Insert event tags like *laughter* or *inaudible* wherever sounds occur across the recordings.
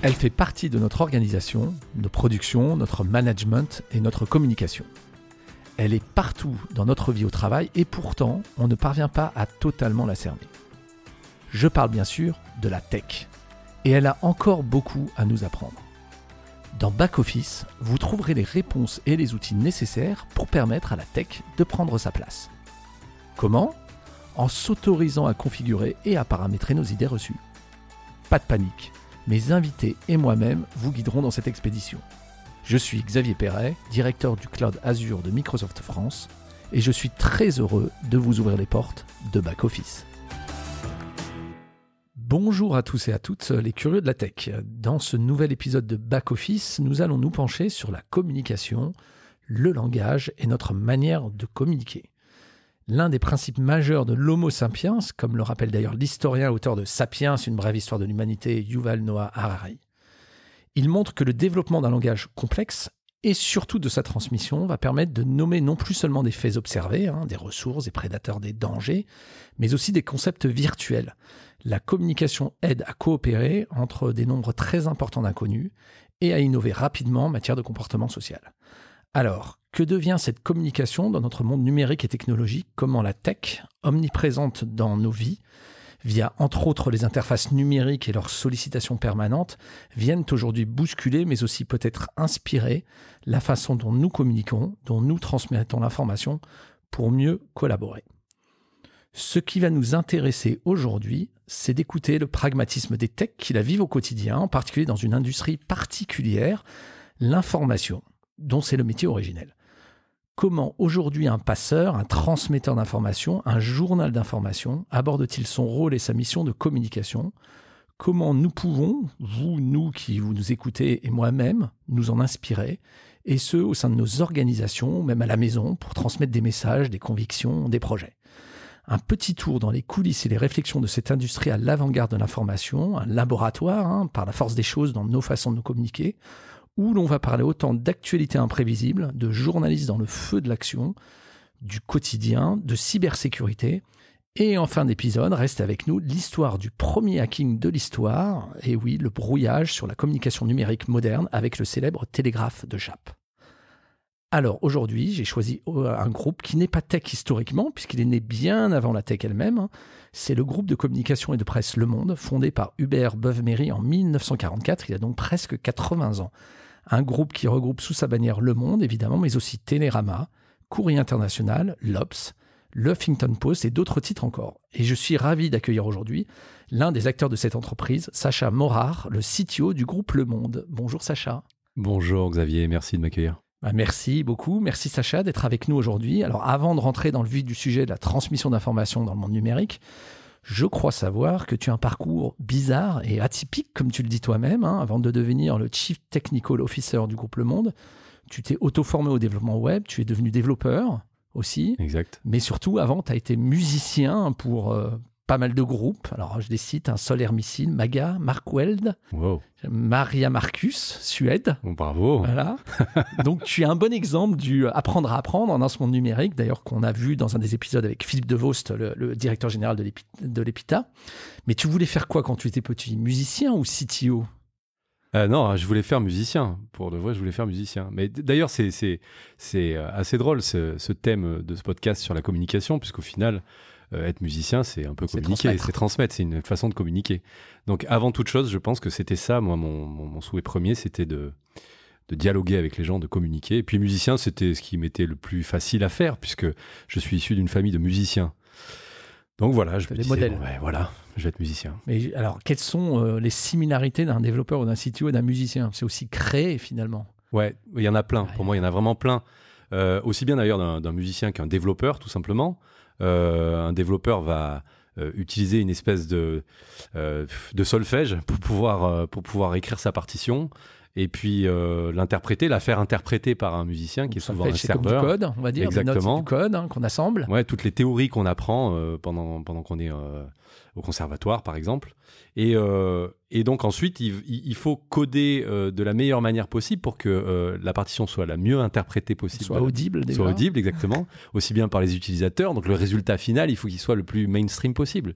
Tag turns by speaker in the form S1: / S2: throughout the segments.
S1: Elle fait partie de notre organisation, nos productions, notre management et notre communication. Elle est partout dans notre vie au travail et pourtant on ne parvient pas à totalement la cerner. Je parle bien sûr de la tech. Et elle a encore beaucoup à nous apprendre. Dans Back Office, vous trouverez les réponses et les outils nécessaires pour permettre à la tech de prendre sa place. Comment? En s'autorisant à configurer et à paramétrer nos idées reçues. Pas de panique, mes invités et moi-même vous guiderons dans cette expédition. Je suis Xavier Perret, directeur du cloud Azure de Microsoft France, et je suis très heureux de vous ouvrir les portes de Back Office. Bonjour à tous et à toutes les curieux de la tech. Dans ce nouvel épisode de Back Office, nous allons nous pencher sur la communication, le langage et notre manière de communiquer. L'un des principes majeurs de l'Homo sapiens, comme le rappelle d'ailleurs l'historien auteur de Sapiens, une brève histoire de l'humanité, Yuval Noah Harari. Il montre que le développement d'un langage complexe et surtout de sa transmission va permettre de nommer non plus seulement des faits observés, hein, des ressources, des prédateurs, des dangers, mais aussi des concepts virtuels. La communication aide à coopérer entre des nombres très importants d'inconnus et à innover rapidement en matière de comportement social. Alors, que devient cette communication dans notre monde numérique et technologique? Comment la tech, omniprésente dans nos vies, via entre autres les interfaces numériques et leurs sollicitations permanentes, viennent aujourd'hui bousculer, mais aussi peut-être inspirer la façon dont nous communiquons, dont nous transmettons l'information pour mieux collaborer? Ce qui va nous intéresser aujourd'hui, c'est d'écouter le pragmatisme des techs qui la vivent au quotidien, en particulier dans une industrie particulière, l'information, dont c'est le métier originel. Comment aujourd'hui un passeur, un transmetteur d'informations, un journal d'informations aborde-t-il son rôle et sa mission de communication? Comment nous pouvons, vous, nous qui vous nous écoutez et moi-même, nous en inspirer, et ce au sein de nos organisations, même à la maison, pour transmettre des messages, des convictions, des projets? Un petit tour dans les coulisses et les réflexions de cette industrie à l'avant-garde de l'information, un laboratoire, hein, par la force des choses dans nos façons de nous communiquer, où l'on va parler autant d'actualités imprévisibles, de journalistes dans le feu de l'action, du quotidien, de cybersécurité. Et en fin d'épisode, reste avec nous l'histoire du premier hacking de l'histoire, et oui, le brouillage sur la communication numérique moderne avec le célèbre télégraphe de Jap. Alors aujourd'hui, j'ai choisi euh, un groupe qui n'est pas tech historiquement, puisqu'il est né bien avant la tech elle-même. Hein. C'est le groupe de communication et de presse Le Monde, fondé par Hubert Beuve-Méry en 1944. Il a donc presque 80 ans un groupe qui regroupe sous sa bannière Le Monde, évidemment, mais aussi Télérama, Courrier International, l'Obs, Huffington Post et d'autres titres encore. Et je suis ravi d'accueillir aujourd'hui l'un des acteurs de cette entreprise, Sacha Morard, le CTO du groupe Le Monde. Bonjour Sacha.
S2: Bonjour Xavier, merci de m'accueillir.
S1: Bah, merci beaucoup. Merci Sacha d'être avec nous aujourd'hui. Alors avant de rentrer dans le vif du sujet de la transmission d'informations dans le monde numérique, je crois savoir que tu as un parcours bizarre et atypique, comme tu le dis toi-même, hein, avant de devenir le Chief Technical Officer du groupe Le Monde. Tu t'es auto-formé au développement web, tu es devenu développeur aussi.
S2: Exact.
S1: Mais surtout, avant, tu as été musicien pour euh, pas mal de groupes. Alors, je les cite, un Solaire Missile, Maga, Mark Weld, Maria Marcus, Suède.
S2: bravo.
S1: Voilà. *laughs* Donc, tu es un bon exemple du euh, apprendre à apprendre dans ce monde numérique, d'ailleurs, qu'on a vu dans un des épisodes avec Philippe Devost, le, le directeur général de l'EPITA. Mais tu voulais faire quoi quand tu étais petit? Musicien ou CTO
S2: euh, non, je voulais faire musicien. Pour de vrai, je voulais faire musicien. Mais d'ailleurs, c'est euh, assez drôle ce, ce, thème de ce podcast sur la communication, puisqu'au final, être musicien, c'est un peu communiquer, c'est transmettre, c'est une façon de communiquer. Donc avant toute chose, je pense que c'était ça, moi, mon, souhait premier, c'était de, de dialoguer avec les gens, de communiquer. Et puis musicien, c'était ce qui m'était le plus facile à faire, puisque je suis issu d'une famille de musiciens. Donc voilà, je me disais, voilà, je vais être musicien.
S1: Mais alors, quelles sont euh, les similarités d'un développeur ou d'un CTO et d'un musicien? C'est aussi créer finalement.
S2: Ouais, il y en a plein. Pour moi, il y en a vraiment plein. Euh, aussi bien d'ailleurs d'un musicien qu'un développeur, tout simplement. Euh, un développeur va euh, utiliser une espèce de, euh, de solfège pour pouvoir, pour pouvoir écrire sa partition et puis l'interpréter, la faire interpréter par un musicien qui est souvent un serveur.
S1: du code, on va dire,
S2: exactement,
S1: du code hein, qu'on assemble.
S2: Ouais, toutes les théories qu'on apprend pendant pendant qu'on est au conservatoire, par exemple. Et, euh, et donc ensuite, il, il faut coder euh, de la meilleure manière possible pour que euh, la partition soit la mieux interprétée possible.
S1: Soit audible, déjà.
S2: Soit audible, exactement. *laughs* aussi bien par les utilisateurs. Donc le résultat final, il faut qu'il soit le plus mainstream possible.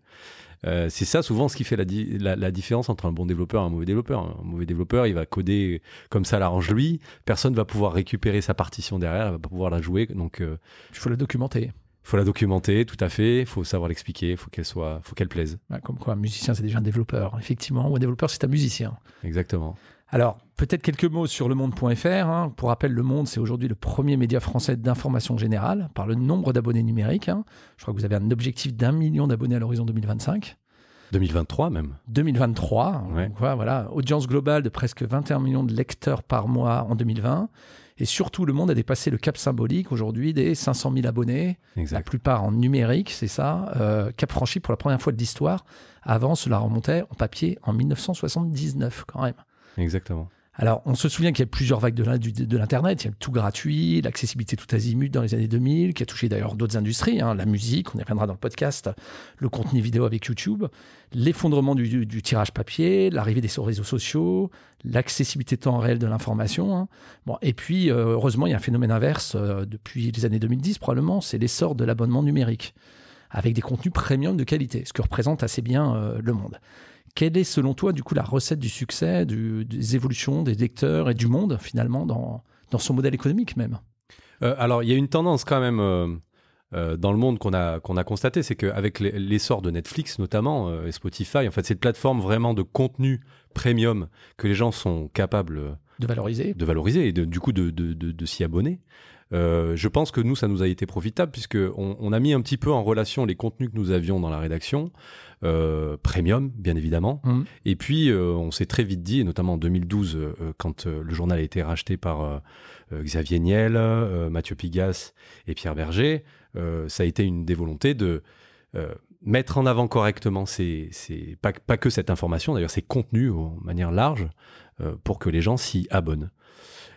S2: Euh, c'est ça souvent ce qui fait la, la, différence entre un bon développeur et un mauvais développeur. Un mauvais développeur, il va coder comme ça l'arrange lui. Personne va pouvoir récupérer sa partition derrière, il va pas pouvoir la jouer. Donc,
S1: il faut la documenter.
S2: Il faut la documenter, tout à fait. Il faut savoir l'expliquer. Il faut qu'elle soit, faut qu'elle plaise.
S1: comme quoi, un musicien, c'est déjà un développeur, effectivement, ou un développeur, c'est un musicien.
S2: Exactement.
S1: Alors, peut-être quelques mots sur le monde.fr. Hein. Pour rappel, le monde, c'est aujourd'hui le premier média français d'information générale par le nombre d'abonnés numériques. Hein. Je crois que vous avez un objectif d'un million d'abonnés à l'horizon 2025.
S2: 2023 même.
S1: 2023. voilà, audience globale de presque 21 millions de lecteurs par mois en 2020. Et surtout, le monde a dépassé le cap symbolique aujourd'hui des 500 000 abonnés, la plupart en numérique, c'est ça, euh, cap franchi pour la première fois de l'histoire. Avant, cela remontait en papier en 1979 quand même.
S2: Exactement.
S1: Alors, on se souvient qu'il y a plusieurs vagues de l'Internet. Il y a tout gratuit, l'accessibilité tout azimut dans les années 2000, qui a touché d'ailleurs d'autres industries, hein, la musique, on y reviendra dans le podcast, le contenu vidéo avec YouTube, l'effondrement du, tirage papier, l'arrivée des réseaux sociaux, l'accessibilité temps réel de l'information. Hein. Bon, et puis, euh, heureusement, il y a un phénomène inverse euh, depuis les années 2010, probablement, c'est l'essor de l'abonnement numérique, avec des contenus premium de qualité, ce que représente assez bien euh, le monde. Quelle est selon toi du coup la recette du succès, des évolutions des lecteurs et du monde finalement dans, dans son modèle économique même?
S2: Euh, Alors il y a une tendance quand même euh, euh, dans le monde qu'on a, qu'on a constaté, c'est qu'avec l'essor de Netflix notamment et Spotify, en fait cette plateforme vraiment de contenu premium que les gens sont capables
S1: de valoriser,
S2: de valoriser et du coup de, de, de s'y abonner. Euh, je pense que nous, ça nous a été profitable puisque on, a mis un petit peu en relation les contenus que nous avions dans la rédaction, euh, premium bien évidemment, mmh. et puis euh, on s'est très vite dit, et notamment en 2012, quand le journal a été racheté par Xavier Niel, Mathieu Pigas et Pierre Berger, ça a été une des volontés de mettre en avant correctement ces, pas, pas, que cette information, d'ailleurs ces contenus de manière large, pour que les gens s'y abonnent.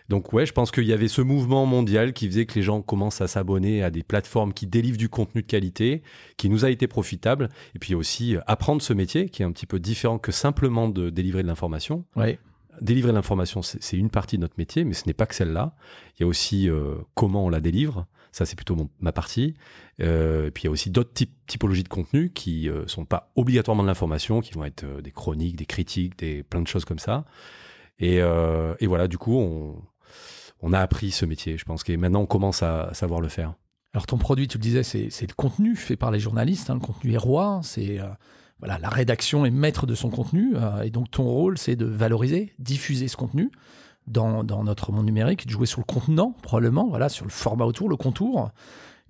S2: Donc ouais, je pense qu'il y avait ce mouvement mondial qui faisait que les gens commencent à s'abonner à des plateformes qui délivrent du contenu de qualité, qui nous a été profitable. Et puis aussi euh, apprendre ce métier qui est un petit peu différent que simplement de délivrer de l'information.
S1: Ouais.
S2: Délivrer l'information, c'est une partie de notre métier, mais ce n'est pas que celle-là. Il y a aussi euh, comment on la délivre. Ça, c'est plutôt ma partie. Euh, et puis il y a aussi d'autres typologies de contenu qui ne sont pas obligatoirement de l'information, qui vont être des chroniques, des critiques, des plein de choses comme ça. Et, et voilà, du coup, on, a appris ce métier, je pense, que maintenant on commence à savoir le faire.
S1: Alors ton produit, tu le disais, c'est le contenu fait par les journalistes, hein, le contenu est roi, c'est euh, voilà, la rédaction est maître de son contenu, euh, et donc ton rôle, c'est de valoriser, diffuser ce contenu dans, notre monde numérique, de jouer sur le contenant, probablement, voilà, sur le format autour, le contour.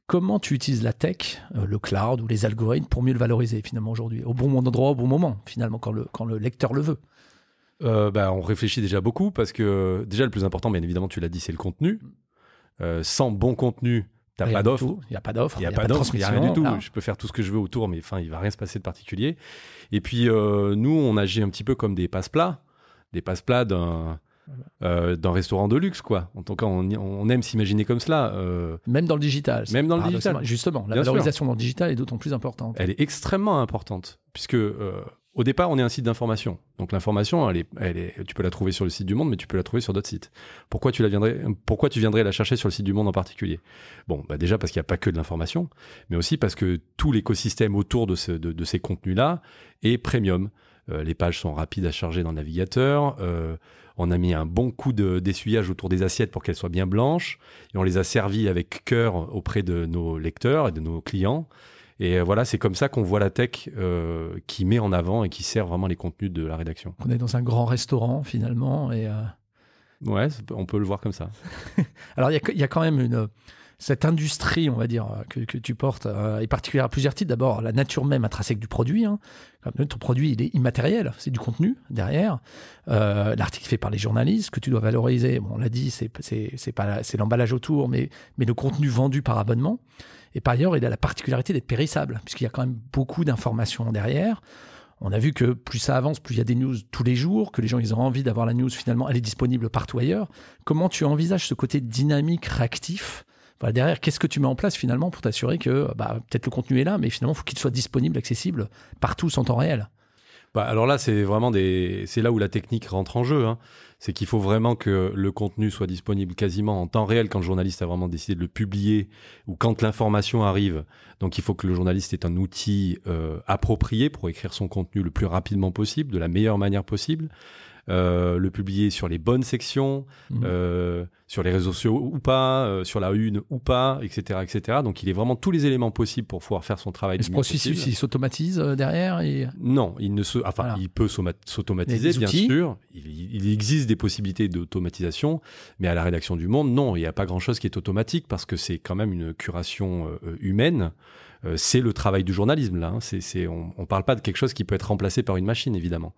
S1: Comment tu utilises la tech, euh, le cloud ou les algorithmes pour mieux le valoriser finalement aujourd'hui, au bon endroit, au bon moment, finalement, quand le, quand le lecteur le veut?
S2: Euh, bah, On réfléchit déjà beaucoup parce que déjà le plus important, bien évidemment, tu l'as dit, c'est le contenu. Euh, sans bon contenu, t'as pas d'offre.
S1: Il n'y a pas d'offre.
S2: Il n'y a, pas d'offre. Il n'y a rien du tout. Je peux faire tout ce que je veux autour, mais enfin, il va rien se passer de particulier. Et puis, euh, nous, on agit un petit peu comme des passe-plats. Des passe-plats d'un. D'un restaurant de luxe, quoi. En tout cas, on, aime s'imaginer comme cela.
S1: même dans le digital.
S2: Même dans le digital.
S1: Justement, la valorisation dans le digital est d'autant plus importante.
S2: Elle est extrêmement importante, puisque au départ, on est un site d'information. Donc l'information, elle est, elle est, tu peux la trouver sur le site du Monde, mais tu peux la trouver sur d'autres sites. Pourquoi tu la viendrais, pourquoi tu viendrais la chercher sur le site du Monde en particulier? Bon, bah déjà parce qu'il n'y a pas que de l'information, mais aussi parce que tout l'écosystème autour de, de, ces contenus-là est premium. Euh, les pages sont rapides à charger dans le navigateur. Euh, on a mis un bon coup d'essuyage autour des assiettes pour qu'elles soient bien blanches. Et on les a servis avec cœur auprès de nos lecteurs et de nos clients. Et voilà, c'est comme ça qu'on voit la tech euh, qui met en avant et qui sert vraiment les contenus de la rédaction.
S1: On est dans un grand restaurant finalement. Et euh,
S2: Ouais, on peut le voir comme ça. *laughs*
S1: Alors il y, y, a quand même une, cette industrie, on va dire, que, tu portes, est particulière à plusieurs titres. D'abord, la nature même intrinsèque du produit. Hein. Ton produit, il est immatériel, c'est du contenu derrière. Euh, L'article fait par les journalistes que tu dois valoriser. Bon, on l'a dit, c'est l'emballage autour, mais mais le contenu vendu par abonnement. Et par ailleurs, il a la particularité d'être périssable, puisqu'il y a quand même beaucoup d'informations derrière. On a vu que plus ça avance, plus il y a des news tous les jours, que les gens ils ont envie d'avoir la news finalement, elle est disponible partout ailleurs. Comment tu envisages ce côté dynamique, réactif Derrière, qu'est-ce que tu mets en place finalement pour t'assurer que bah, peut-être le contenu est là, mais finalement, il faut qu'il soit disponible, accessible partout en temps réel?
S2: Bah, alors là, c'est vraiment des, c'est là où la technique rentre en jeu. Hein. c'est qu'il faut vraiment que le contenu soit disponible quasiment en temps réel quand le journaliste a vraiment décidé de le publier ou quand l'information arrive. Donc il faut que le journaliste ait un outil euh, approprié pour écrire son contenu le plus rapidement possible, de la meilleure manière possible. Euh, le publier sur les bonnes sections,
S1: Mhm.
S2: euh, sur les réseaux sociaux ou pas, euh, sur la une ou pas, etc., etc. Donc il est vraiment tous les éléments possibles pour pouvoir faire son travail.
S1: Et ce processus,
S2: possible.
S1: il s'automatise derrière et...
S2: Non, il ne se, enfin,
S1: Voilà.
S2: il peut s'automatiser, bien
S1: outils.
S2: sûr. Il, il existe des possibilités d'automatisation, mais à la rédaction du Monde, non, il n'y a pas grand-chose qui est automatique parce que c'est quand même une curation humaine. C'est le travail du journalisme là. hein. C'est, on, on parle pas de quelque chose qui peut être remplacé par une machine, évidemment.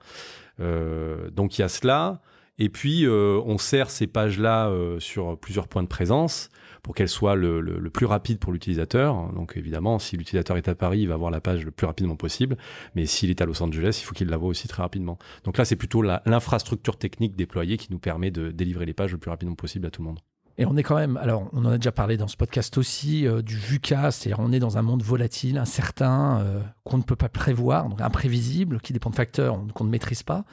S2: Euh, donc il y a cela. Et puis, euh, on sert ces pages-là euh, sur plusieurs points de présence pour qu'elles soient le, le- le plus rapide pour l'utilisateur. Donc, évidemment, si l'utilisateur est à Paris, il va voir la page le plus rapidement possible. Mais s'il est à Los Angeles, il faut qu'il la voie aussi très rapidement. Donc là, c'est plutôt l'infrastructure technique déployée qui nous permet de délivrer les pages le plus rapidement possible à tout le monde.
S1: Et on est quand même, alors on en a déjà parlé dans ce podcast aussi, euh, du VUCA, c'est-à-dire on est dans un monde volatile, incertain, euh, qu'on ne peut pas prévoir, donc imprévisible, qui dépend de facteurs qu'on ne maîtrise pas.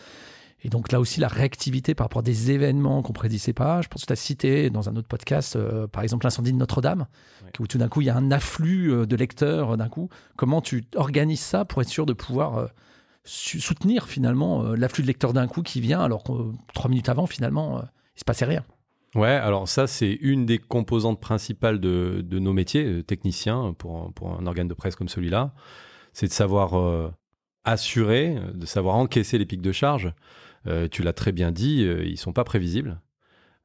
S1: Et donc là aussi, la réactivité par rapport à des événements qu'on ne prédisait pas. Je pense que tu as cité dans un autre podcast, euh, par exemple, l'incendie de Notre-Dame, où tout d'un coup, il y a un afflux euh, de lecteurs d'un coup. Comment tu organises ça pour être sûr de pouvoir soutenir finalement l'afflux de lecteurs d'un coup qui vient, alors que trois minutes avant, finalement, il se passait rien?
S2: Ouais, alors ça, c'est une des composantes principales de, de nos métiers, euh, techniciens, pour, un- pour un organe de presse comme celui-là. C'est de savoir euh, assurer, euh, de savoir encaisser les pics de charge. Euh, tu l'as très bien dit, euh, ils sont pas prévisibles.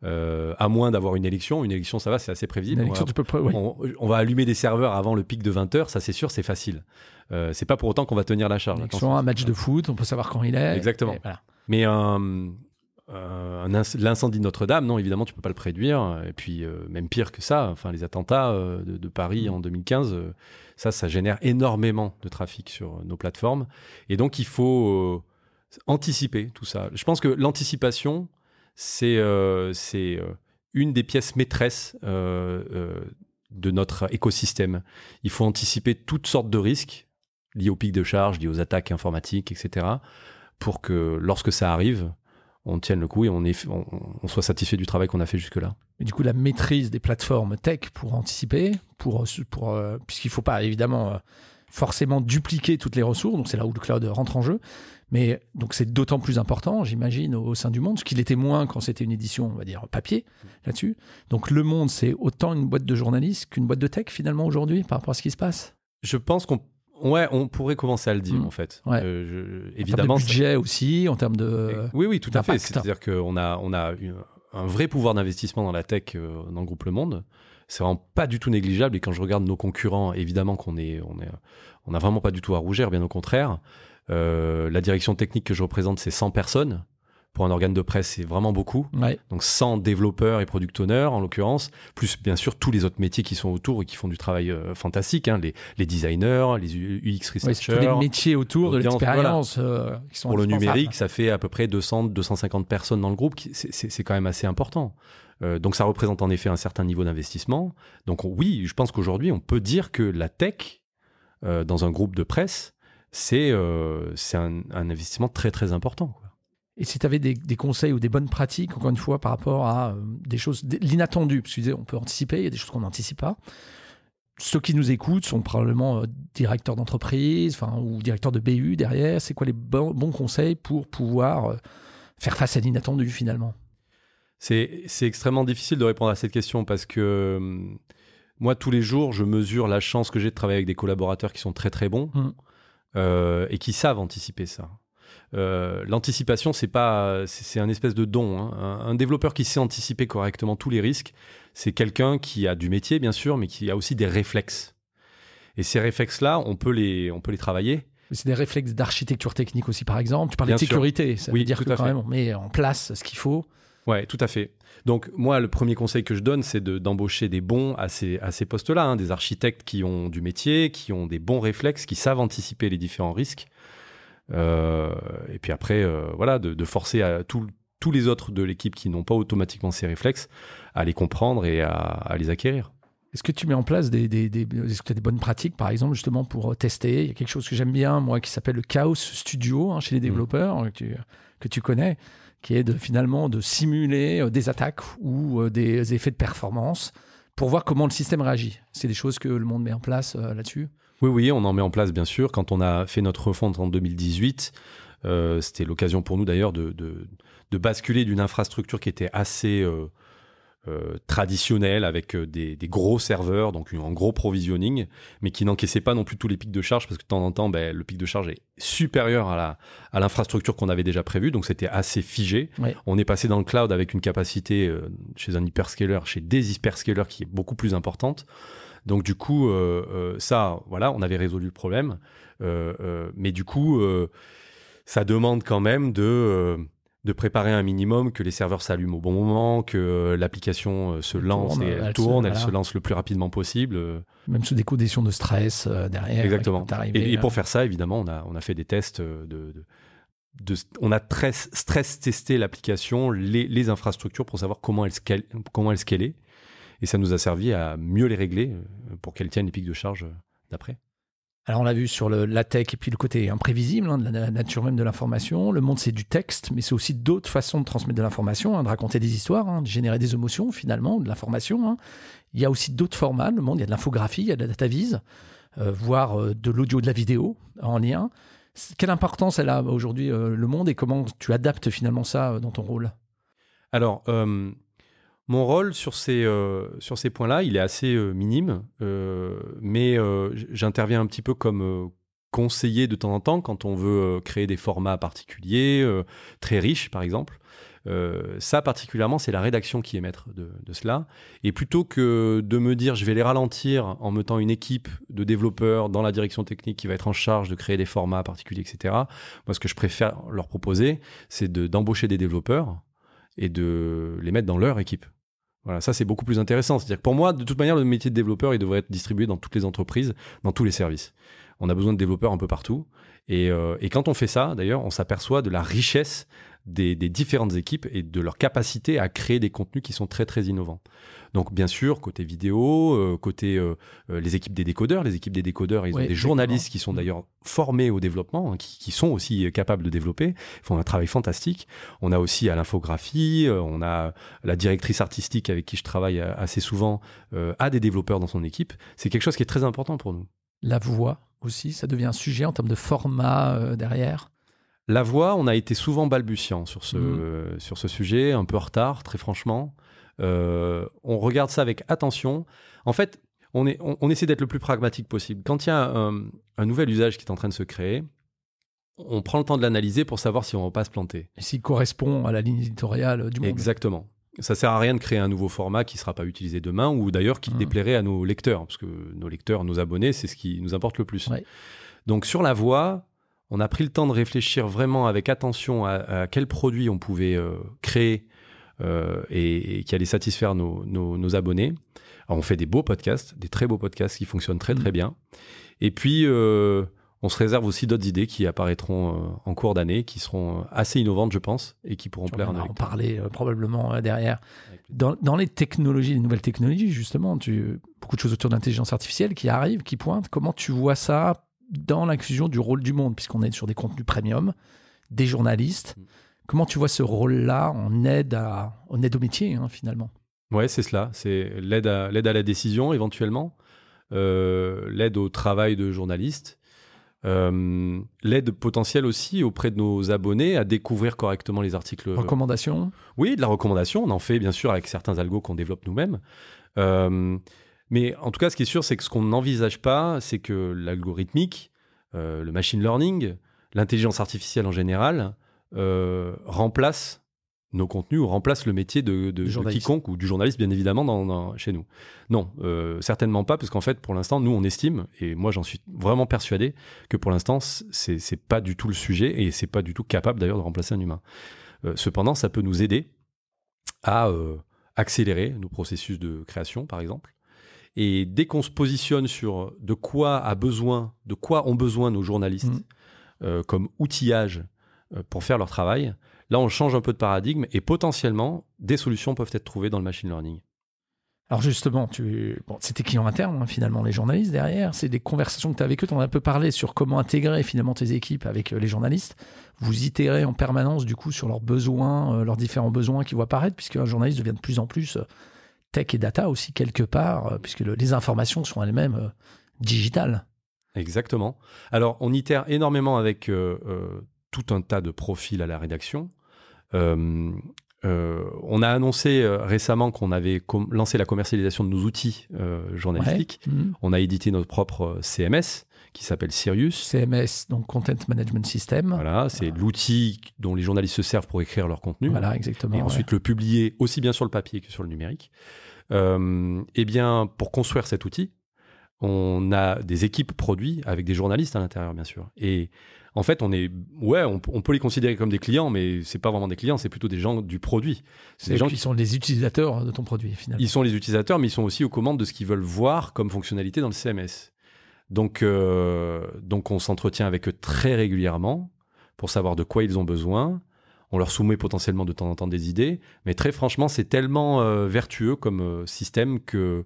S2: Euh, à moins d'avoir une élection. Une élection, ça va, c'est assez prévisible.
S1: Élection,
S2: On
S1: tu peux pré- oui.
S2: on, on va allumer des serveurs avant le pic de 20 heures, ça c'est sûr, c'est facile. Euh, c'est pas pour autant qu'on va tenir la charge.
S1: Une élection, un match de foot, on peut savoir quand il est.
S2: Exactement.
S1: Voilà.
S2: Mais un, euh, l'incendie de Notre-Dame, non, évidemment, tu peux pas le prédire. Et puis, euh, même pire que ça, enfin, les attentats euh, de, Paris en 2015, euh, ça, ça génère énormément de trafic sur nos plateformes. Et donc, il faut anticiper tout ça. Je pense que l'anticipation, c'est une des pièces maîtresses de notre écosystème. Il faut anticiper toutes sortes de risques liés aux pics de charge, liés aux attaques informatiques, etc., pour que lorsque ça arrive, on tienne le coup et on, est, on, on soit satisfait du travail qu'on a fait jusque-là.
S1: Et du coup, la maîtrise des plateformes tech pour anticiper, pour, pour, euh, puisqu'il ne faut pas évidemment euh, forcément dupliquer toutes les ressources, donc c'est là où le cloud rentre en jeu. Mais donc c'est d'autant plus important, j'imagine, au, au sein du monde, ce qu'il était moins quand c'était une édition, on va dire, papier là-dessus. Donc le monde, c'est autant une boîte de journalistes qu'une boîte de tech finalement aujourd'hui par rapport à ce qui se passe?
S2: Je pense qu'on ouais, on pourrait commencer à le dire
S1: Mm.
S2: en fait.
S1: Ouais.
S2: Euh, je-
S1: En
S2: évidemment,
S1: termes de budget aussi, en termes de.
S2: oui, oui, tout à fait.
S1: d'impact.
S2: C'est-à-dire qu'on a, on a un vrai pouvoir d'investissement dans la tech euh, dans le groupe Le Monde. C'est vraiment pas du tout négligeable. Et quand je regarde nos concurrents, évidemment qu'on est, on est, on a vraiment pas du tout à rougir, bien au contraire. Euh, la direction technique que je représente, c'est 100 personnes. Pour un organe de presse, c'est vraiment beaucoup.
S1: Ouais.
S2: Donc 100 développeurs et product owners en l'occurrence, plus bien sûr tous les autres métiers qui sont autour et qui font du travail euh, fantastique, hein, les, les designers, les UX
S1: Ouais, c'est tous
S2: researchers.
S1: les métiers autour de l'expérience euh, qui sont
S2: Pour le numérique, ça fait à peu près 200, 250 personnes dans le groupe. c'est- quand même assez important. Euh, donc ça représente en effet un certain niveau d'investissement. Donc on- oui, je pense qu'aujourd'hui, on peut dire que la tech, euh, dans un groupe de presse, c'est c'est un, un investissement très très important.
S1: Et si tu avais des, des conseils ou des bonnes pratiques, encore une fois, par rapport à euh, des choses, l'inattendu, parce que on peut anticiper, il y a des choses qu'on n'anticipe pas. Ceux qui nous écoutent sont probablement euh, directeurs d'entreprise enfin, ou directeurs de BU derrière. C'est quoi les bons, bons conseils pour pouvoir euh, faire face à l'inattendu finalement?
S2: C'est extrêmement difficile de répondre à cette question parce que moi, tous les jours, je mesure la chance que j'ai de travailler avec des collaborateurs qui sont très très bons
S1: Mm.
S2: euh, et qui savent anticiper ça. Euh, L'anticipation, c'est pas, c'est un espèce de don. hein. Un, un développeur qui sait anticiper correctement tous les risques, c'est quelqu'un qui a du métier bien sûr, mais qui a aussi des réflexes. Et ces réflexes-là, on peut les, on peut les travailler.
S1: C'est des réflexes d'architecture technique aussi, par exemple. Tu parlais
S2: Bien
S1: de
S2: sûr.
S1: sécurité. Ça
S2: Oui,
S1: veut dire
S2: tout
S1: que
S2: à
S1: quand
S2: fait.
S1: même, on met en place ce qu'il faut.
S2: Ouais, tout à fait. Donc moi, le premier conseil que je donne, c'est de- d'embaucher des bons à ces, à ces postes-là, hein, des architectes qui ont du métier, qui ont des bons réflexes, qui savent anticiper les différents risques. Euh, et puis après, euh, voilà, de, de forcer à tout- tous les autres de l'équipe qui n'ont pas automatiquement ces réflexes à les comprendre et à, à les acquérir.
S1: Est-ce que tu mets en place des, des, bonnes pratiques, par exemple, justement pour tester? Il y a quelque chose que j'aime bien, moi, qui s'appelle le Chaos Studio hein, chez les mmh. développeurs, que, tu, que tu connais, qui est de, finalement de simuler des attaques ou des effets de performance pour voir comment le système réagit. C'est des choses que le monde met en place là-dessus
S2: Oui, oui, on en met en place, bien sûr. Quand on a fait notre refonte en 2018, euh, c'était l'occasion pour nous d'ailleurs de, de, de, basculer d'une infrastructure qui était assez euh, euh, traditionnelle avec des, des, gros serveurs, donc en gros provisioning, mais qui n'encaissait pas non plus tous les pics de charge parce que de temps en temps, ben, le pic de charge est supérieur à la à l'infrastructure qu'on avait déjà prévue, donc c'était assez figé. On est passé dans le cloud avec une capacité chez un hyperscaler, chez des hyperscalers qui est beaucoup plus importante. Donc du coup, ça, voilà, on avait résolu le problème. mais du coup, ça demande quand même de, euh, de préparer un minimum, que les serveurs s'allument au bon moment, que euh, l'application euh, se lance et elle, tourne, elle se lance le plus rapidement possible.
S1: Même sous des conditions de stress derrière.
S2: Exactement. Et, pour faire ça, évidemment, on a, on a fait des tests de, de, on a très stress testé l'application, les, les, infrastructures pour savoir comment elles, scale, comment elles scalaient. Et ça nous a servi à mieux les régler pour qu'elles tiennent les pics de charge d'après.
S1: Alors on l'a vu sur le, la tech et puis le côté imprévisible hein, de la nature même de l'information. Le monde c'est du texte, mais c'est aussi d'autres façons de transmettre de l'information, hein, de raconter des histoires, hein, de générer des émotions finalement, de l'information. Il y a aussi d'autres formats. Le monde, il y a de l'infographie, il y a de la data vise, euh, voire euh, de l'audio, de la vidéo en lien. Quelle importance elle a aujourd'hui euh, le monde et comment tu adaptes finalement ça dans ton rôle?
S2: Alors mon rôle sur ces, euh, sur ces points-là, il est assez euh, minime, euh, mais j'interviens un petit peu comme conseiller de temps en temps quand on veut créer des formats particuliers, très riches par exemple. ça particulièrement, c'est la rédaction qui est maître de, cela. Et plutôt que de me dire je vais les ralentir en mettant une équipe de développeurs dans la direction technique qui va être en charge de créer des formats particuliers, etc., moi ce que je préfère leur proposer, c'est d'embaucher des développeurs et de les mettre dans leur équipe. Voilà, ça c'est beaucoup plus intéressant. C'est-à-dire que pour moi, de toute manière, le métier de développeur, il devrait être distribué dans toutes les entreprises, dans tous les services. On a besoin de développeurs un peu partout. Et, euh, et quand on fait ça, d'ailleurs, on s'aperçoit de la richesse des, différentes équipes et de leur capacité à créer des contenus qui sont très très innovants. Donc bien sûr, côté vidéo, euh, côté euh, euh, les équipes des décodeurs, les équipes des décodeurs, ils ont des journalistes qui sont d'ailleurs formés au développement, hein, qui, sont aussi capables de développer, ils font un travail fantastique. On a aussi à l'infographie, on a la directrice artistique avec qui je travaille assez souvent, a des développeurs dans son équipe. C'est quelque chose qui est très important pour nous.
S1: La voix aussi, ça devient un sujet en termes de format derrière
S2: la voix, on a été souvent balbutiant sur ce, mhm. sur ce sujet, un peu en retard, très franchement. Euh, on regarde ça avec attention. En fait, on, est, on, essaie d'être le plus pragmatique possible. Quand il y a un, nouvel usage qui est en train de se créer, on prend le temps de l'analyser pour savoir si on va pas se planter.
S1: Et s'il correspond à la ligne éditoriale du monde.
S2: Exactement. Ça sert à rien de créer un nouveau format qui sera pas utilisé demain ou d'ailleurs qui mhm. déplairait à nos lecteurs, parce que nos lecteurs, nos abonnés, c'est ce qui nous importe le plus. Donc sur la voix, on a pris le temps de réfléchir vraiment avec attention à, quel produit on pouvait euh, créer euh, et, qui allait satisfaire nos, abonnés. on fait des beaux podcasts, des très beaux podcasts qui fonctionnent très très mm. bien. Et puis, euh, on se réserve aussi d'autres idées qui apparaîtront en cours d'année, qui seront assez innovantes, je pense, et qui pourront plaire.
S1: On va en parler probablement derrière. Dans, dans, les technologies, les nouvelles technologies, justement, tu, beaucoup de choses autour de l'intelligence artificielle qui arrivent, qui pointent. Comment tu vois ça dans l'inclusion du rôle du monde, puisqu'on est sur des contenus premium, des journalistes. Mm. Comment tu vois ce rôle-là en aide, à, en aide au métier, hein, finalement?
S2: Ouais, c'est cela. C'est l'aide à, l'aide à la décision, éventuellement, euh, l'aide au travail de journaliste, euh, l'aide potentielle aussi auprès de nos abonnés à découvrir correctement les articles.
S1: Recommandation
S2: Oui, de la recommandation. On en fait, bien sûr, avec certains algos qu'on développe nous-mêmes. Euh, mais en tout cas, ce qui est sûr, c'est que ce qu'on n'envisage pas, c'est que l'algorithmique, le machine learning, l'intelligence artificielle en général, euh, remplace nos contenus ou remplace le métier de, quiconque ou du journaliste, bien évidemment, dans, chez nous. Non, euh, certainement pas, parce qu'en fait, pour l'instant, nous, on estime, et moi, j'en suis vraiment persuadé, que pour l'instant, c'est pas du tout le sujet et c'est pas du tout capable d'ailleurs de remplacer un humain. cependant, ça peut nous aider à accélérer nos processus de création, par exemple, et dès qu'on se positionne sur de quoi a besoin, de quoi ont besoin nos journalistes mm. euh, comme outillage euh, pour faire leur travail, là on change un peu de paradigme et potentiellement des solutions peuvent être trouvées dans le machine learning.
S1: Alors justement, tu... bon, c'est tes clients internes, hein, finalement, les journalistes derrière. C'est des conversations que tu as avec eux. Tu en as un peu parlé sur comment intégrer finalement tes équipes avec euh, les journalistes. Vous itérez en permanence du coup sur leurs besoins, euh, leurs différents besoins qui vont apparaître, puisque un journaliste devient de plus en plus euh, tech et data aussi quelque part, puisque les informations sont elles-mêmes digitales.
S2: Exactement. Alors on itère énormément avec tout un tas de profils à la rédaction. Euh, on a annoncé euh, récemment qu'on avait lancé la commercialisation de nos outils euh, journalistiques. Mhm. On a édité notre propre CMS qui s'appelle Sirius.
S1: CMS, donc Content Management System.
S2: Voilà, c'est l'outil dont les journalistes se servent pour écrire leur contenu.
S1: Voilà, exactement.
S2: Et ensuite le publier aussi bien sur le papier que sur le numérique. eh bien, pour construire cet outil, on a des équipes produits avec des journalistes à l'intérieur, bien sûr. Et en fait, on est, ouais, on, peut les considérer comme des clients, mais c'est pas vraiment des clients, c'est plutôt des gens du produit.
S1: C'est des gens qui sont les utilisateurs de ton produit, finalement.
S2: Ils sont les utilisateurs, mais ils sont aussi aux commandes de ce qu'ils veulent voir comme fonctionnalité dans le CMS. Donc, euh, donc on s'entretient avec eux très régulièrement pour savoir de quoi ils ont besoin. On leur soumet potentiellement de temps en temps des idées, mais très franchement, c'est tellement euh, vertueux comme euh, système que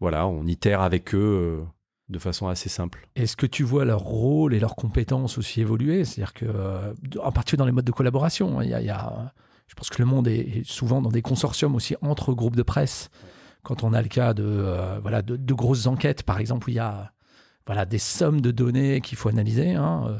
S2: voilà, on itère avec eux de façon assez simple.
S1: Est-ce que tu vois leur rôle et leurs compétences aussi évoluer? C'est-à-dire que, euh, en particulier dans les modes de collaboration, hein, il y a, je pense que le monde est souvent dans des consortiums aussi entre groupes de presse. Quand on a le cas de, euh, voilà, de, grosses enquêtes, par exemple, où il y a voilà, des sommes de données qu'il faut analyser. Hein, euh,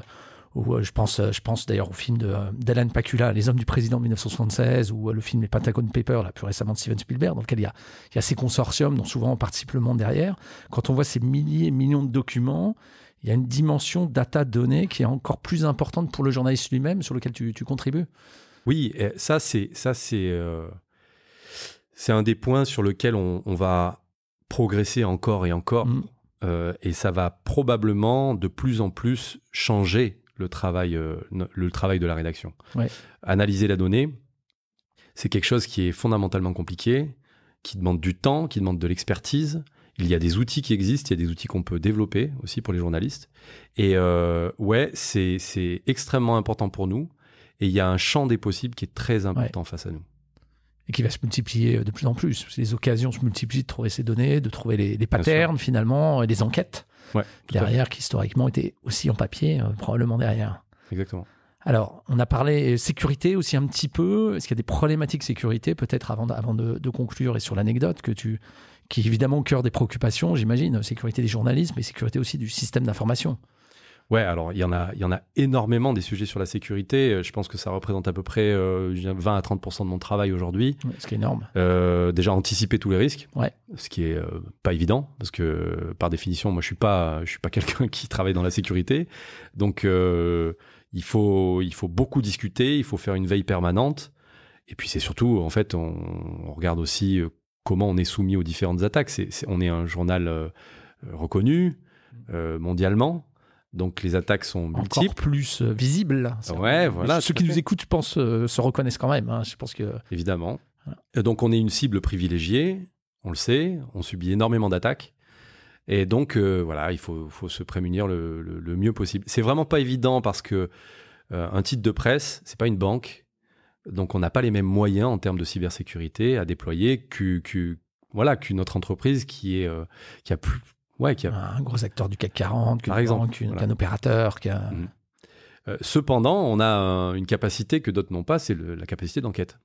S1: euh, je pense, euh, je pense d'ailleurs au film euh, d'Alan Pakula, Les Hommes du Président de 1976, ou le film Les Pentagon Papers, là, plus récemment de Steven Spielberg, dans lequel il y a, il y a ces consortiums dont souvent on participe le monde derrière. Quand on voit ces milliers et millions de documents, il y a une dimension data donnée qui est encore plus importante pour le journaliste lui-même, sur lequel tu, contribues.
S2: Oui, ça c'est ça c'est c'est un des points sur lequel on, va progresser encore et encore. Mm. et ça va probablement de plus en plus changer le travail, euh, le travail de la rédaction. Analyser la donnée, c'est quelque chose qui est fondamentalement compliqué, qui demande du temps, qui demande de l'expertise. Il y a des outils qui existent, il y a des outils qu'on peut développer aussi pour les journalistes. Et euh, ouais, c'est extrêmement important pour nous. Et il y a un champ des possibles qui est très important face à nous.
S1: Et qui va se multiplier de plus en plus. Les occasions se multiplient de trouver ces données, de trouver les, les patterns finalement, et les enquêtes derrière, qui historiquement était aussi en papier, euh, probablement derrière.
S2: Exactement.
S1: Alors, on a parlé sécurité aussi un petit peu. Est-ce qu'il y a des problématiques sécurité, peut-être avant, avant de, de, conclure et sur l'anecdote que tu, qui est évidemment au cœur des préoccupations, j'imagine, sécurité des journalistes, mais sécurité aussi du système d'information.
S2: Ouais, alors il y en a, il y en a énormément des sujets sur la sécurité. Euh, je pense que ça représente à peu près 20 euh, à 30% de mon travail aujourd'hui.
S1: ce qui est énorme.
S2: Euh, déjà anticiper tous les risques.
S1: Ouais.
S2: Ce qui est pas évident parce que par définition, moi je suis pas, je suis pas *laughs* quelqu'un qui travaille dans la sécurité. Donc il faut, il faut beaucoup discuter, il faut faire une veille permanente. Et puis c'est surtout, en fait, on, on, regarde aussi comment on est soumis aux différentes attaques. C'est, on est un journal reconnu mondialement. Donc les attaques sont multiples.
S1: Encore plus euh, visibles.
S2: Ouais, voilà.
S1: Ceux qui nous écoutent, je pense, euh, se reconnaissent quand même. Hein. Je pense que.
S2: Évidemment. Donc on est une cible privilégiée, on le sait, on subit énormément d'attaques. Et donc euh, voilà, il faut, se prémunir le, mieux possible. C'est vraiment pas évident parce que un titre de presse, c'est pas une banque, donc on n'a pas les mêmes moyens en termes de cybersécurité à déployer qu'une voilà, qu'une autre entreprise qui est qui a plus
S1: Ouais, qui a... un gros acteur du CAC 40, par exemple, qu'un opérateur. Mhm.
S2: Euh, cependant, on a une capacité que d'autres n'ont pas, c'est la capacité d'enquête.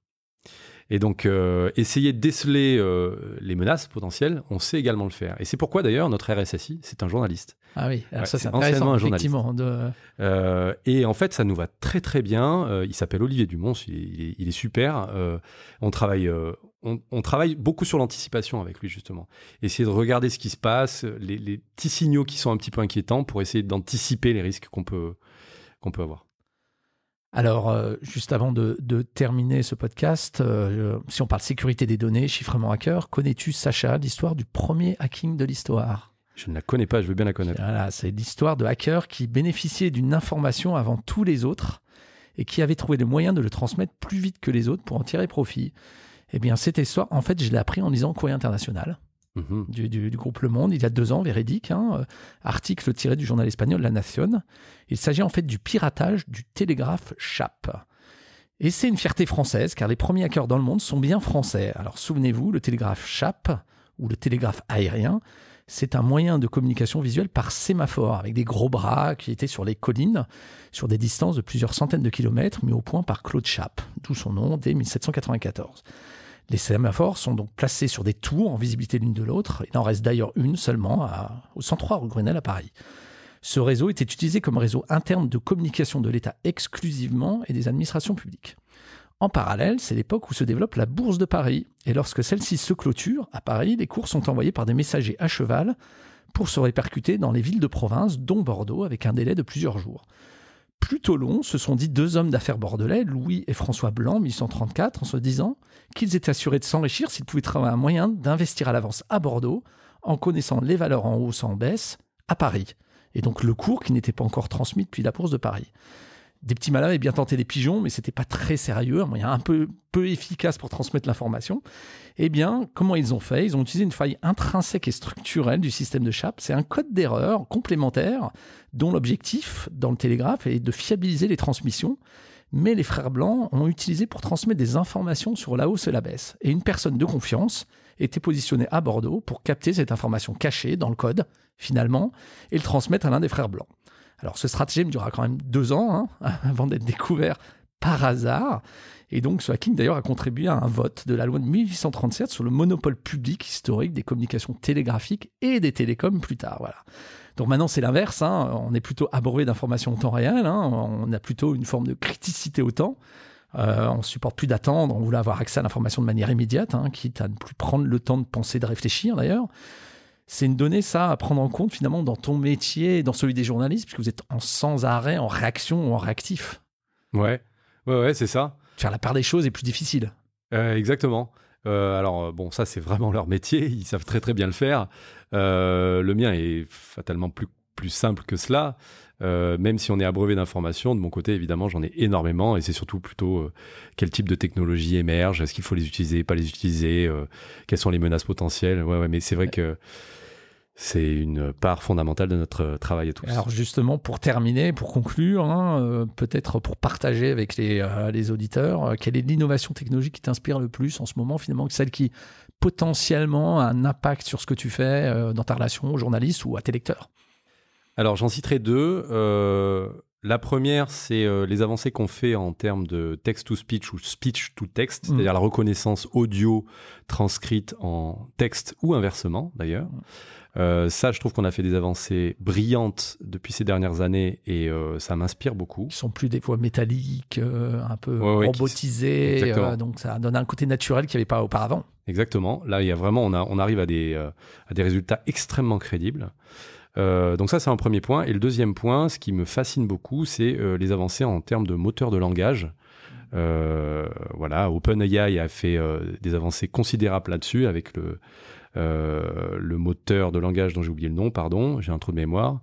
S2: Et donc, euh, essayer de déceler euh, les menaces potentielles, on sait également le faire. Et c'est pourquoi d'ailleurs notre RSSI, c'est un journaliste.
S1: Ah oui, alors ça c'est intéressant, un effectivement. De...
S2: et en fait, ça nous va très très bien. il s'appelle Olivier Dumont, il est, il est super. on travaille on, travaille beaucoup sur l'anticipation avec lui, justement. Essayer de regarder ce qui se passe, les, petits signaux qui sont un petit peu inquiétants pour essayer d'anticiper les risques qu'on peut, qu'on peut avoir.
S1: Alors, euh, juste avant de, terminer ce podcast, euh, si on parle sécurité des données, chiffrement hacker, connais-tu, Sacha, l'histoire du premier hacking de l'histoire?
S2: Je ne la connais pas, je veux bien la connaître.
S1: Voilà, c'est l'histoire de hackers qui bénéficiaient d'une information avant tous les autres et qui avaient trouvé le moyen de le transmettre plus vite que les autres pour en tirer profit. Eh bien, cette histoire, en fait, je l'ai appris en lisant Courrier International. Mhm. Du, groupe Le Monde, il y a deux ans, véridique, hein, euh, article tiré du journal espagnol La Nación. Il s'agit en fait du piratage du télégraphe CHAP. Et c'est une fierté française, car les premiers hackers dans le monde sont bien français. Alors souvenez-vous, le télégraphe CHAP, ou le télégraphe aérien, c'est un moyen de communication visuelle par sémaphore, avec des gros bras qui étaient sur les collines, sur des distances de plusieurs centaines de kilomètres, mis au point par Claude Chappe, d'où son nom dès 1794. Les sémaphores sont donc placés sur des tours en visibilité l'une de l'autre. Il en reste d'ailleurs une seulement au 103 rue Grenelle à Paris. Ce réseau était utilisé comme réseau interne de communication de l'État exclusivement et des administrations publiques. En parallèle, c'est l'époque où se développe la Bourse de Paris. Et lorsque celle-ci se clôture, à Paris, les cours sont envoyés par des messagers à cheval pour se répercuter dans les villes de province, dont Bordeaux, avec un délai de plusieurs jours. Plutôt long, se sont dit deux hommes d'affaires bordelais, Louis et François Blanc, 1834, en se disant qu'ils étaient assurés de s'enrichir s'ils pouvaient trouver un moyen d'investir à l'avance à Bordeaux, en connaissant les valeurs en hausse en baisse, à Paris. Et donc le cours qui n'était pas encore transmis depuis la Bourse de Paris des petits malins avaient bien tenté des pigeons, mais c'était pas très sérieux, un moyen un peu, peu efficace pour transmettre l'information. Eh bien, comment ils ont fait? Ils ont utilisé une faille intrinsèque et structurelle du système de chape. C'est un code d'erreur complémentaire dont l'objectif dans le télégraphe est de fiabiliser les transmissions. Mais les frères blancs ont utilisé pour transmettre des informations sur la hausse et la baisse. Et une personne de confiance était positionnée à Bordeaux pour capter cette information cachée dans le code, finalement, et le transmettre à l'un des frères blancs. Alors ce stratagème durera quand même deux ans hein, *laughs* avant d'être découvert par hasard. Et donc ce hacking d'ailleurs a contribué à un vote de la loi de 1837 sur le monopole public historique des communications télégraphiques et des télécoms plus tard. Donc maintenant c'est l'inverse, hein. on est plutôt abreuvé d'informations au temps réel, hein. on a plutôt une forme de criticité au temps. Euh, on supporte plus d'attendre, on voulait avoir accès à l'information de manière immédiate, quitte à ne plus prendre le temps de penser, de réfléchir d'ailleurs c'est une donnée, ça, à prendre en compte finalement dans ton métier et dans celui des journalistes, puisque vous êtes en sans arrêt, en réaction ou en réactif.
S2: Ouais, ouais, ouais, c'est ça.
S1: Faire la part des choses est plus difficile.
S2: Euh, exactement. Euh, alors, euh, bon, ça, c'est vraiment leur métier. Ils savent très, très bien le faire. le mien est fatalement plus, plus simple que cela. même si on est abreuvé d'informations, de mon côté, évidemment, j'en ai énormément. Et c'est surtout plutôt quel type de technologie émerge, est-ce qu'il faut les utiliser, pas les utiliser, quelles sont les menaces potentielles? Ouais, ouais, mais c'est vrai que c'est une part fondamentale de notre travail à tous.
S1: Alors justement, pour terminer, pour conclure, hein, euh, peut-être pour partager avec les, euh, les auditeurs, euh, quelle est l'innovation technologique qui t'inspire le plus en ce moment, finalement, celle qui potentiellement a un impact sur ce que tu fais dans ta relation aux journalistes ou à tes lecteurs?
S2: Alors j'en citerai deux. La première, c'est les avancées qu'on fait en termes de text-to-speech ou speech-to-text, mmh. c'est-à-dire la reconnaissance audio transcrite en texte ou inversement d'ailleurs. Mmh. Euh, ça, je trouve qu'on a fait des avancées brillantes depuis ces dernières années et euh, ça m'inspire beaucoup.
S1: Ils sont plus des voix métalliques, euh, un peu robotisées, donc ça donne un côté naturel qu'il n'y avait pas auparavant.
S2: Exactement. Là, il y a vraiment, on, a, on arrive à des, à des résultats extrêmement crédibles. donc ça, c'est un premier point. Et le deuxième point, ce qui me fascine beaucoup, c'est les avancées en termes de moteur de langage. voilà, OpenAI a fait des avancées considérables là-dessus avec le, le moteur de langage dont j'ai oublié le nom, pardon, j'ai un trou de mémoire.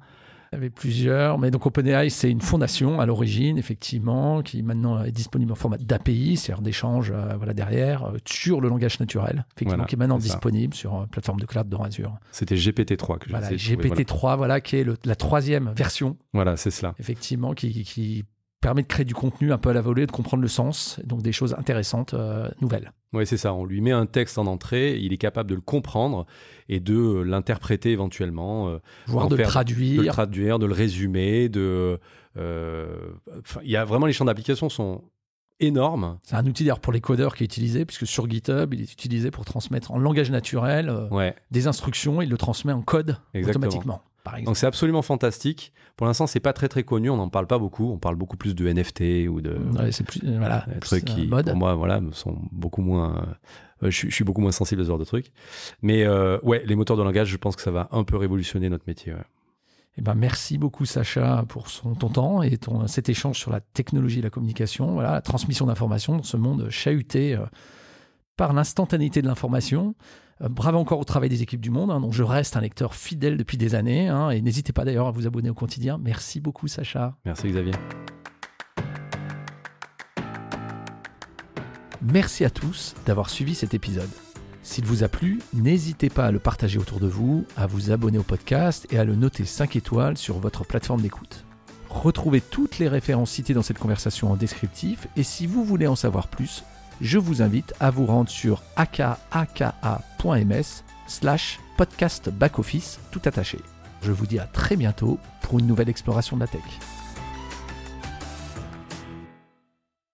S1: Il y avait plusieurs, mais donc OpenAI, c'est une fondation à l'origine, effectivement, qui maintenant est disponible en format d'API, c'est-à-dire d'échange euh, voilà, derrière, euh, sur le langage naturel, effectivement, qui est maintenant disponible sur plateforme de cloud dans Azure.
S2: C'était GPT-3 que
S1: voilà, GPT-3, voilà. qui est la troisième version.
S2: Voilà, c'est cela.
S1: Effectivement, qui, qui, permet de créer du contenu un peu à la volée, de comprendre le sens, donc des choses intéressantes, nouvelles.
S2: Oui, c'est ça. On lui met un texte en entrée, il est capable de le comprendre et de euh, l'interpréter éventuellement.
S1: Euh, Voire de le traduire.
S2: De le traduire, de le résumer. De, euh, il y a vraiment les champs d'application sont énormes.
S1: C'est un outil d'ailleurs pour les codeurs qui est utilisé, puisque sur GitHub, il est utilisé pour transmettre en langage naturel des instructions, il le transmet en code automatiquement.
S2: Donc c'est absolument fantastique. Pour l'instant, c'est pas très très connu, on n'en parle pas beaucoup. On parle beaucoup plus de NFT ou de
S1: c'est plus voilà,
S2: trucs qui pour moi voilà sont beaucoup moins. Euh, je, suis beaucoup moins sensible à ce genre de trucs. Mais euh, ouais, les moteurs de langage, je pense que ça va un peu révolutionner notre métier.
S1: Eh ben, merci beaucoup Sacha pour son, ton temps et ton, cet échange sur la technologie et la communication, voilà, la transmission d'informations dans ce monde chahuté euh, par l'instantanéité de l'information. Euh, bravo encore au travail des équipes du Monde, hein, dont je reste un lecteur fidèle depuis des années. Hein, et n'hésitez pas d'ailleurs à vous abonner au quotidien. Merci beaucoup, Sacha.
S2: Merci, Xavier.
S1: Merci à tous d'avoir suivi cet épisode. S'il vous a plu, n'hésitez pas à le partager autour de vous, à vous abonner au podcast et à le noter 5 étoiles sur votre plateforme d'écoute. Retrouvez toutes les références citées dans cette conversation en descriptif et si vous voulez en savoir plus, je vous invite à vous rendre sur akaka.ms slash podcast backoffice tout attaché. Je vous dis à très bientôt pour une nouvelle exploration de la tech.